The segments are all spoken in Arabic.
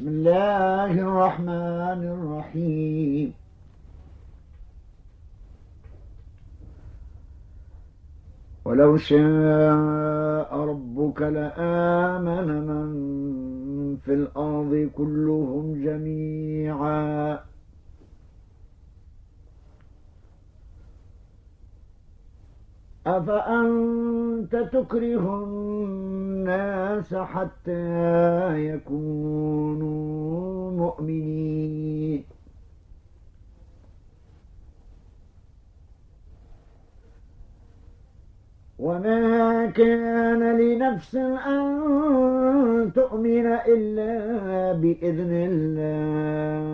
بسم الله الرحمن الرحيم. ولو شاء ربك لآمن من في الأرض كلهم جميعا. أفأنت تكره الناس حتى يكونوا مؤمنين؟ وما كان لنفس أن تؤمن إلا بإذن الله.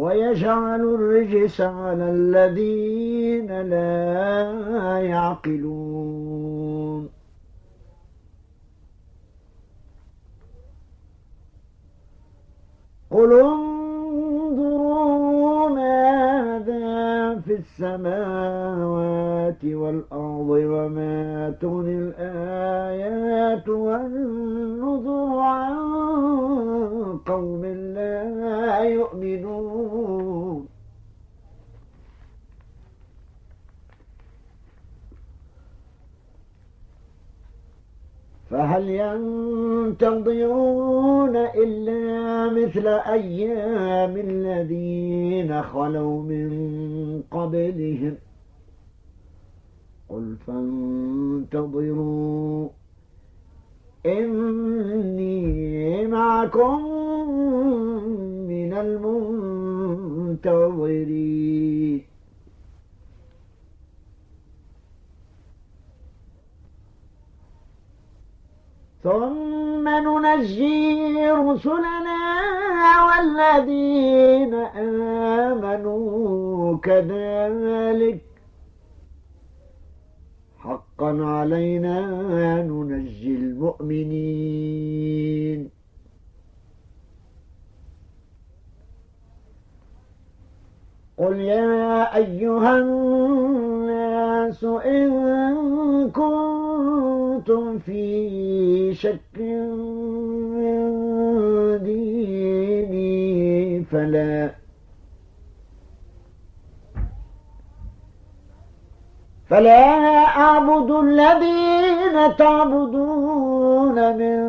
ويجعل الرجس على الذين لا يعقلون. قل انظروا ماذا في السماوات والأرض وما تغني الآيات والنذر عن قوم لا يؤمنون. فهل ينتظرون إلا مثل أيام الذين خلوا من قبلهم؟ قل فانتظروا. إني معكم المنتظرين ثم ننجي رسلنا والذين آمنوا كذلك. حقا علينا ننجي المؤمنين. قل يا أيها الناس إن كنتم في شك من ديني فلا فلا أعبد الذين تعبدون من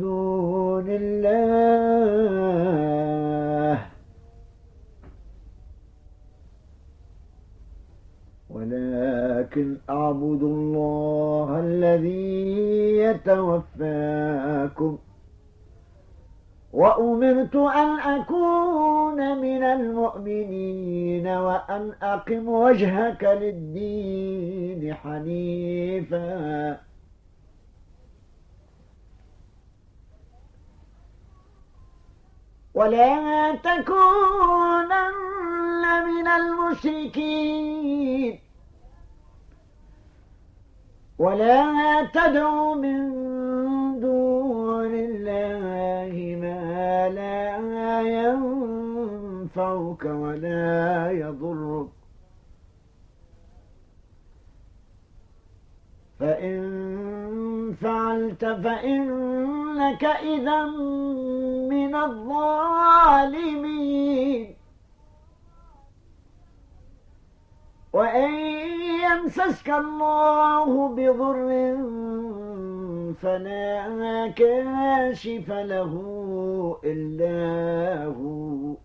دون الله ولكن أعبد الله الذي يتوفاكم. وأمرت أن أكون من المؤمنين وأن أقم وجهك للدين حنيفا. ولا تكونن من المشركين. ولا تدع من دون الله ما لا ينفعك ولا يضرك. فإن فعلت فإنك إذا من الظالمين. وإن يمسسك الله بضر فلا كاشف له إلا هو.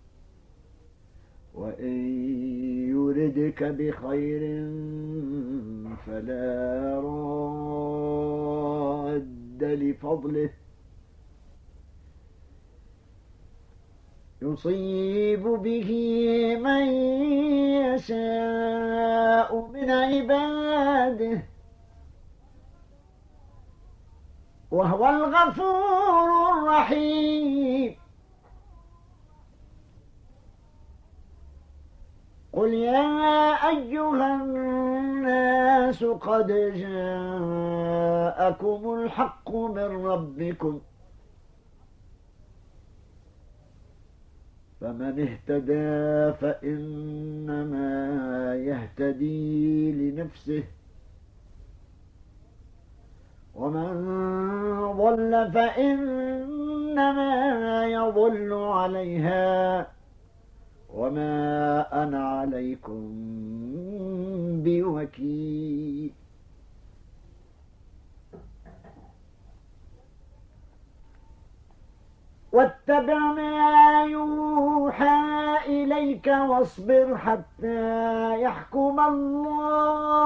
وإن يردك بخير فلا راد لفضله. يصيب به من يشاء من عباده وهو الغفور الرحيم. قل يا أيها الناس قد جاءكم الحق من ربكم فمن اهتدى فإنما يهتدي لنفسه. ومن ضل فإنما يضل عليها. وما أنا عليكم بوكيل. واتبع ما يوحى إليك واصبر حتى يحكم الله.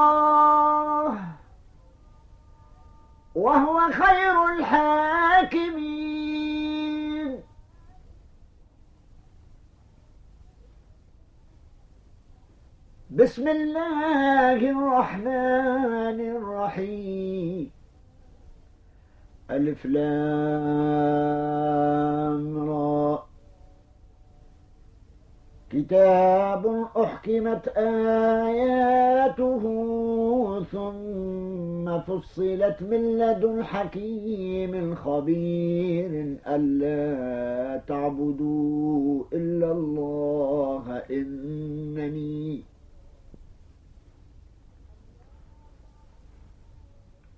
وهو خير الحاكمين. بسم الله الرحمن الرحيم. ألف لام را. كتاب أحكمت آياته ثم فصلت من لدن حكيم خبير ألا تعبدوا إلا الله إنني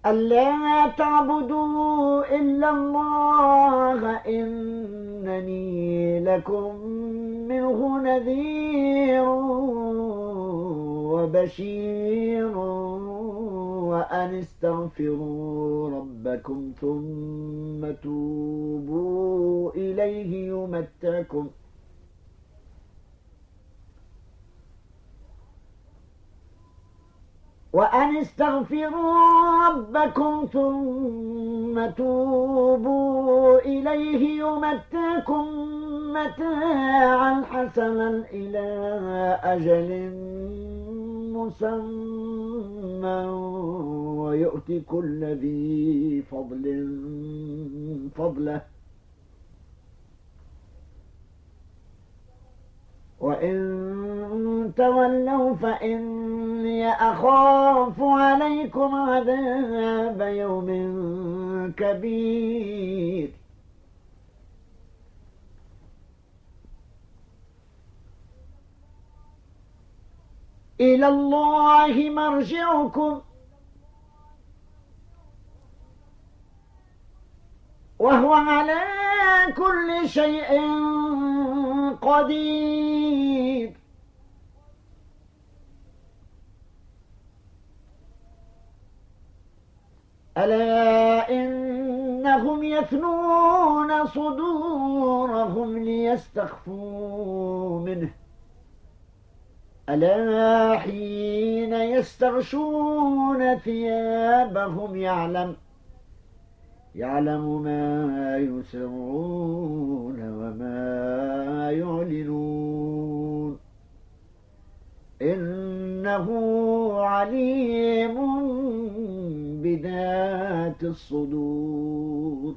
ألا تعبدوا إلا الله إنني لكم منه نذير وبشير وأن استغفروا ربكم ثم توبوا إليه يمتكم وأن استغفروا ربكم ثم توبوا إليه يمتكم متاعا حسنا إلى أجل مسمى ويؤتي كل ذي فضل فضله. وإن تولوا فإني أخاف عليكم عذاب يوم كبير. إلى الله مرجعكم. وهو على كل شيء قدير. ألا إنهم يثنون صدورهم ليستخفوا منه. ألا حين يستغشون ثيابهم يعلم يعلم ما يسرون وما يعلنون. إنه عليم بذات الصدور.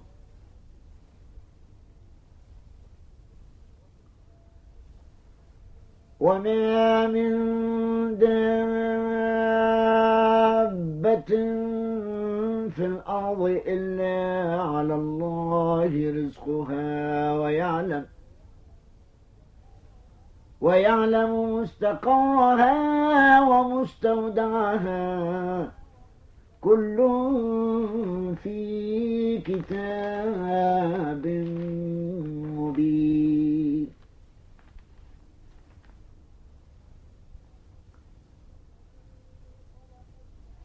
وما من دابة في الأرض إلا على الله رزقها ويعلم ويعلم مستقرها ومستودعها. كل في كتاب مبين.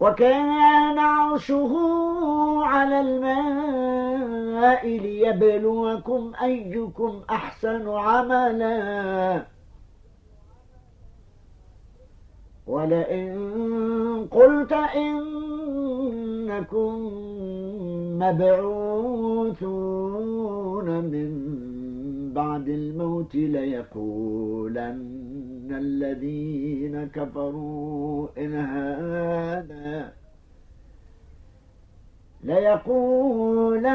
وكان عرشه على الماء ليبلوكم أيكم أحسن عملا. ولئن قلت إنكم مبعوثون من بعد الموت ليقولن الذين كفروا إن هذا ليقولن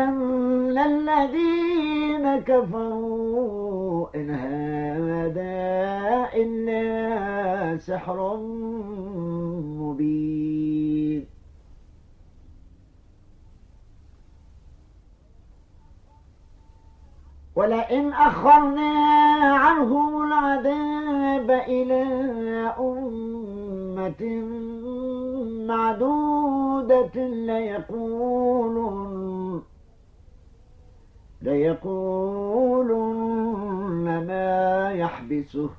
الذين كفروا إن هذا إلا لسحر مبين. ولئن أخرنا عنهم العذاب إلى أمة معدودة ليقولن ليقولن ما يحبسه.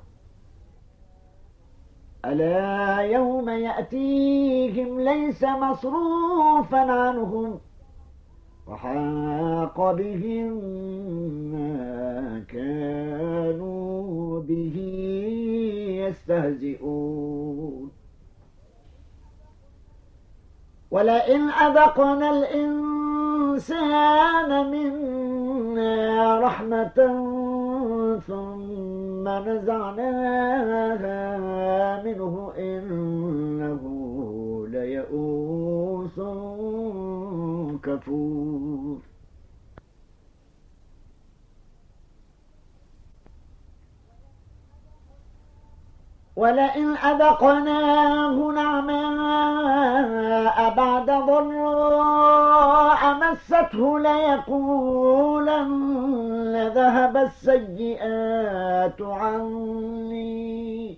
ألا يوم يأتيهم ليس مصروفا عنهم. وحاق بهم ما كانوا به يستهزئون. ولئن أذقنا الإنسان منا رحمة ثم نزعناها منه إنه ليئوس كفور ولئن أذقناه نعماء بعد ضراء مسته ليقولن ذهب السيئات عني.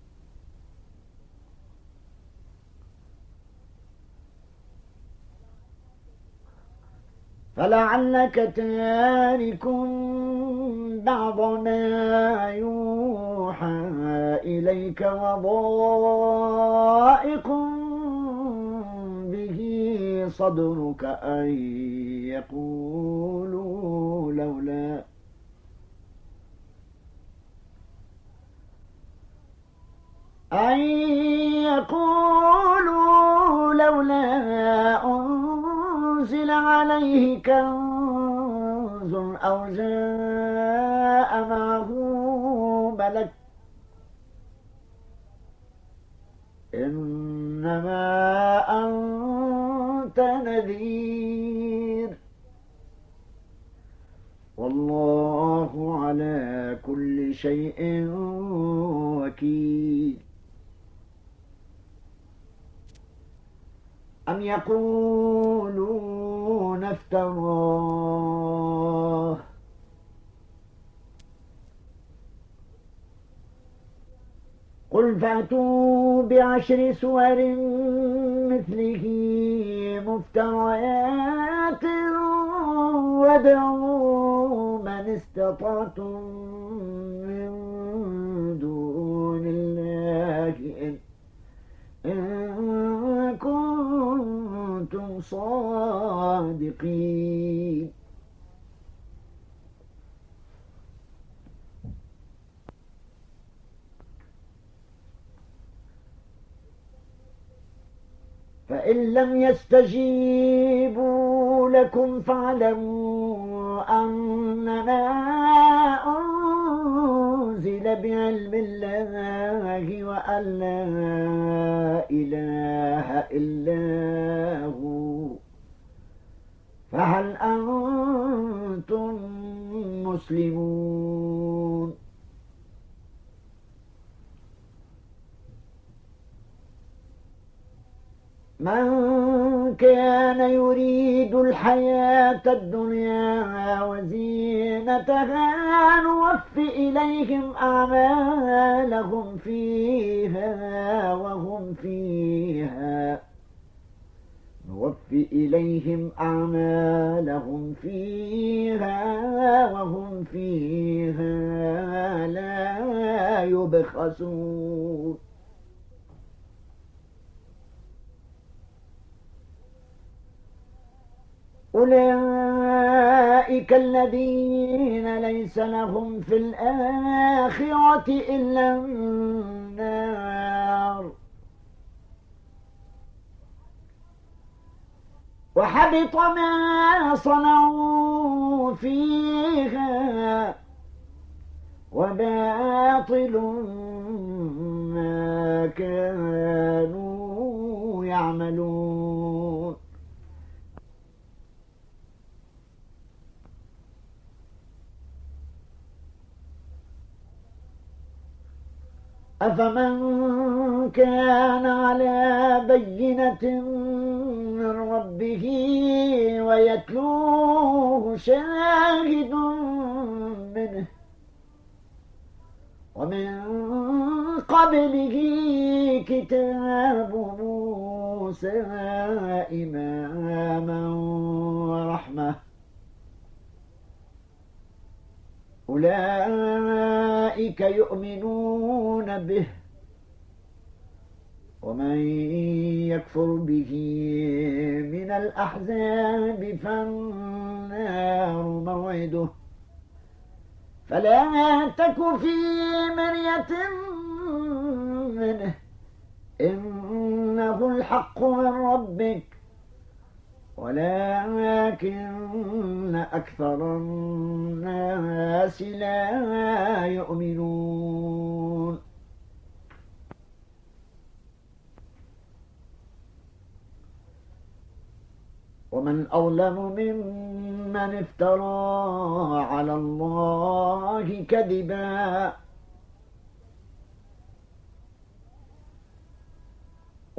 فلعلك تارك بعض ما يوحى إليك وضائق به صدرك أن يقولوا لولا أن يقولوا لولا أنزل عليه كنز أو جاء معه ملك إنما أنت نذير. والله على كل شيء وكيل. أم يقولون افتراه قل فأتوا بعشر سور مثله مفتريات وادعوا من استطعتم صادقين. فإن لم يستجيبوا لكم فاعلموا أنما أنزل بعلم الله وأن لا إله إلا هو. فهل أنتم مسلمون؟ من كان يريد الحياة الدنيا وزينتها نوف إليهم أعمالهم فيها وهم فيها. نوف إليهم أعمالهم فيها وهم فيها لا يبخسون. أولئك الذين ليس لهم في الآخرة إلا النار. وحبط ما صنعوا فيها وباطل ما كانوا يعملون. أفمن كان على بينة من ربه ويتلوه شاهد منه ومن قبله كتاب موسى إماما ورحمة أولئك يؤمنون به. ومن يكفر به من الأحزاب فالنار موعده. فلا تك في مرية منه. إنه الحق من ربك. ولكن أكثر الناس لا يؤمنون. ومن أظلم ممن افترى على الله كذبا.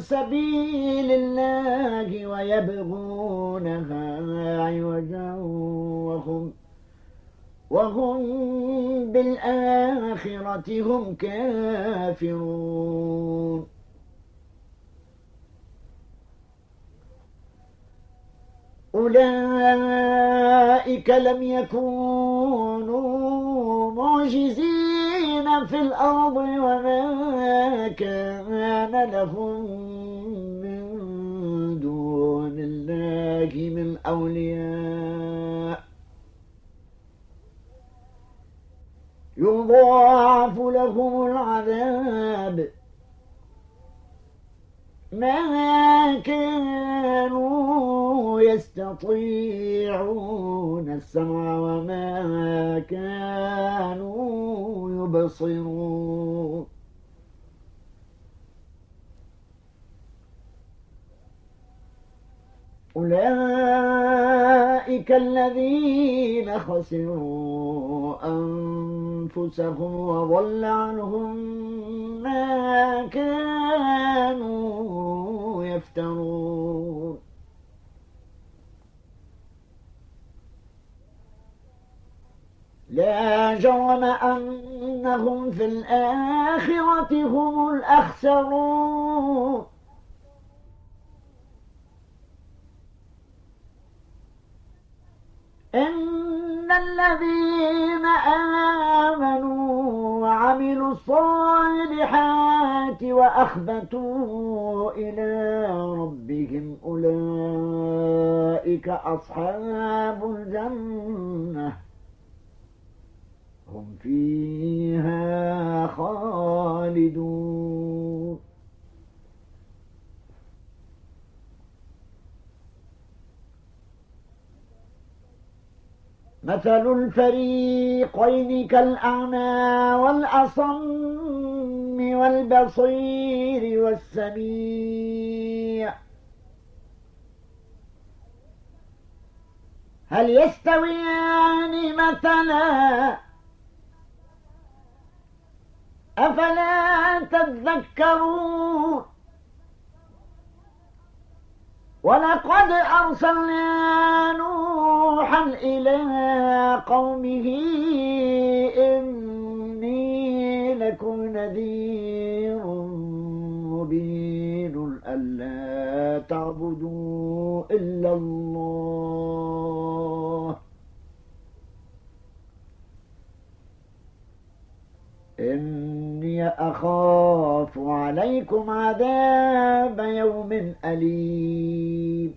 سبيل الله ويبغونها عوجا وهم وهم بالآخرة هم كافرون. أولئك لم يكونوا معجزين. في الأرض وما كان لهم من دون الله من أولياء. يضاعف لهم العذاب. ما كانوا يستطيعون السمع وما كانوا يبصرون أولئك الذين خسروا أنفسهم وضل عنهم ما كانوا يفترون. لا جرم أنهم في الآخرة هم الأخسرون. إن الذين آمنوا وعملوا الصالحات وأخبتوا إلى ربهم أولئك أصحاب الجنة. هم فيها خالدون. مثل الفريقين كالأعمى والأصم والبصير والسميع. هل يستويان مثلا أفلا تذكرون؟ ولقد أرسلنا نوحا إلى قومه إني لكم نذير مبين. ألا تعبدوا إلا الله. إني أخاف عليكم عذاب يوم أليم.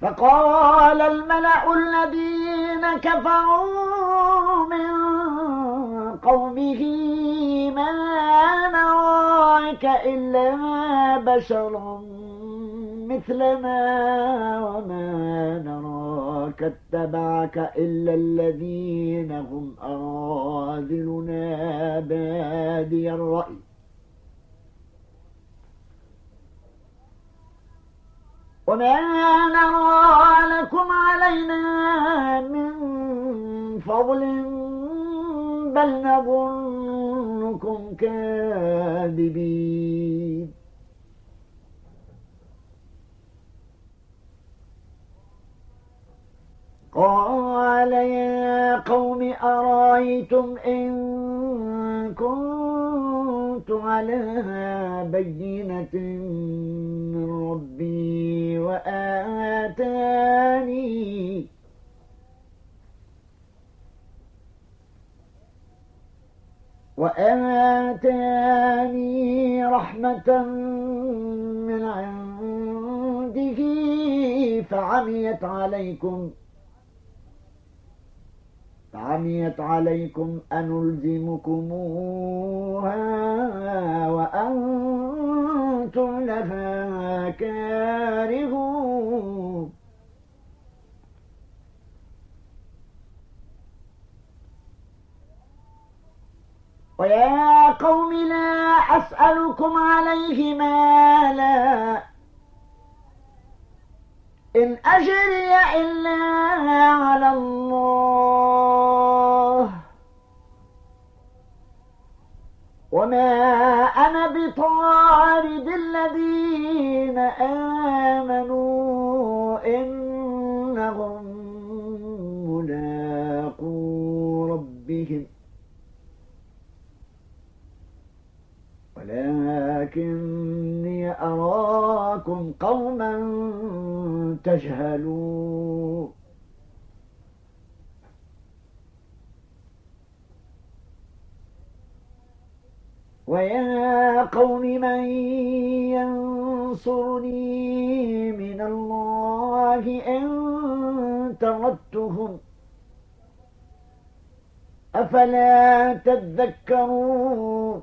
فقال الملأ الذين كفروا من قومه ما نراك إلا بشرا مثلنا وما نراك اتبعك إلا الذين هم أراذلنا بادي الرأي. وما نرى لكم علينا من فضل بل نظنكم كاذبين. قال يا قوم أرأيتم إن كنت على بينة من ربي وآتاني وآتاني رحمة من عنده فعميت عليكم عميت عليكم أنلزمكموها وأنتم لها كارهون. ويا قوم لا أسألكم عليه مالا. إن أجري إلا على الله. وما أنا بطارد الذين آمنوا إنهم ملاقو ربهم. ولكني أراكم قوما تجهلون. ويا قوم من ينصرني من الله إن تردتهم أفلا تذكرون؟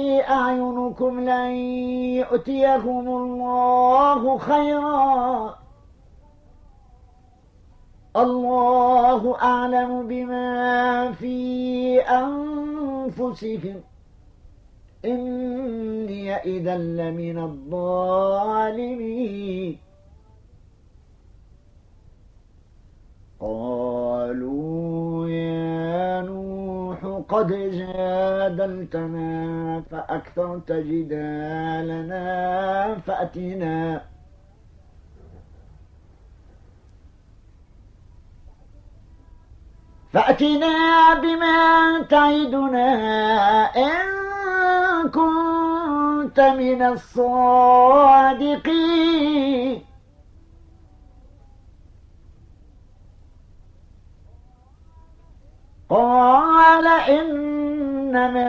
أعينكم لن يؤتيهم الله خيرا. الله أعلم بما في أنفسهم إني إذا لمن الظالمين. قالوا يا نوح قد جادلتنا فأكثرت جدالنا فأتنا فأتنا بما تعدنا إن كنت من الصادقين. قال إنما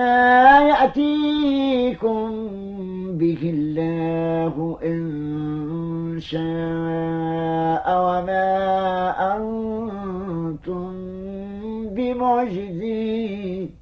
يأتيكم به الله إن شاء وما أنتم بمعجزين.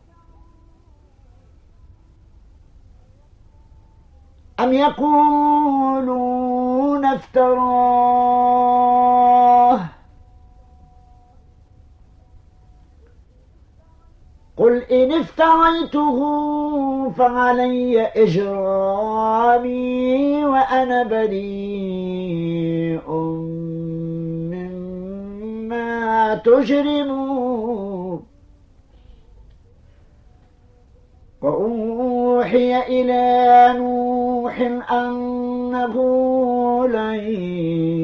أم يقولون افتراه؟ قل إن افتريته فعلي إجرامي وأنا بريء مما تجرمون. وأوحي إلى نوح أنه لن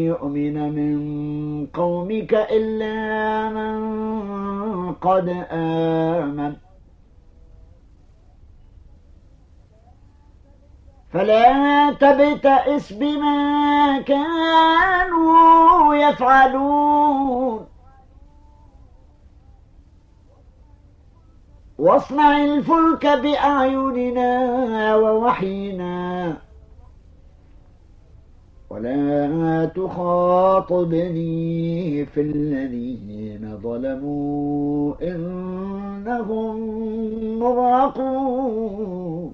يؤمن من قومك إلا من قد آمن. فلا تبتئس بما كانوا يفعلون. واصنع الفلك بأعيننا ووحينا ولا تخاطبني في الذين ظلموا إنهم مغرقون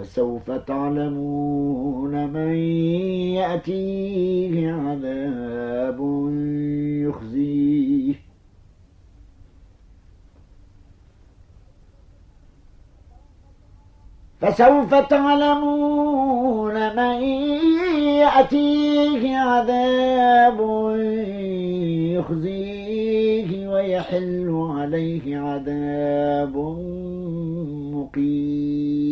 فسوف تعلمون من يأتيه عذاب يخزيه. فسوف تعلمون من يأتيه عذاب يخزيه ويحل عليه عذاب مقيم.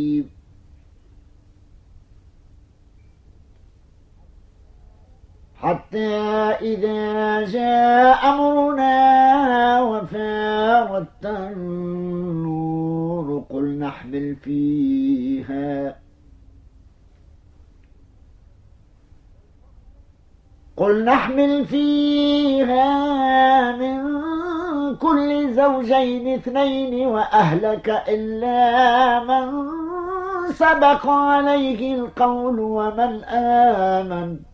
حتى إذا جاء أمرنا وفارت النور قل نحمل فيها. قل نحمل فيها من كل زوجين اثنين وأهلك إلا من سبق عليه القول ومن آمن.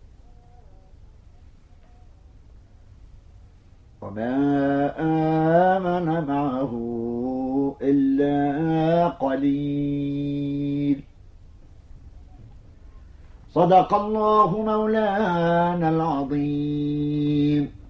وما آمن معه إلا قليل. صدق الله مولانا العظيم.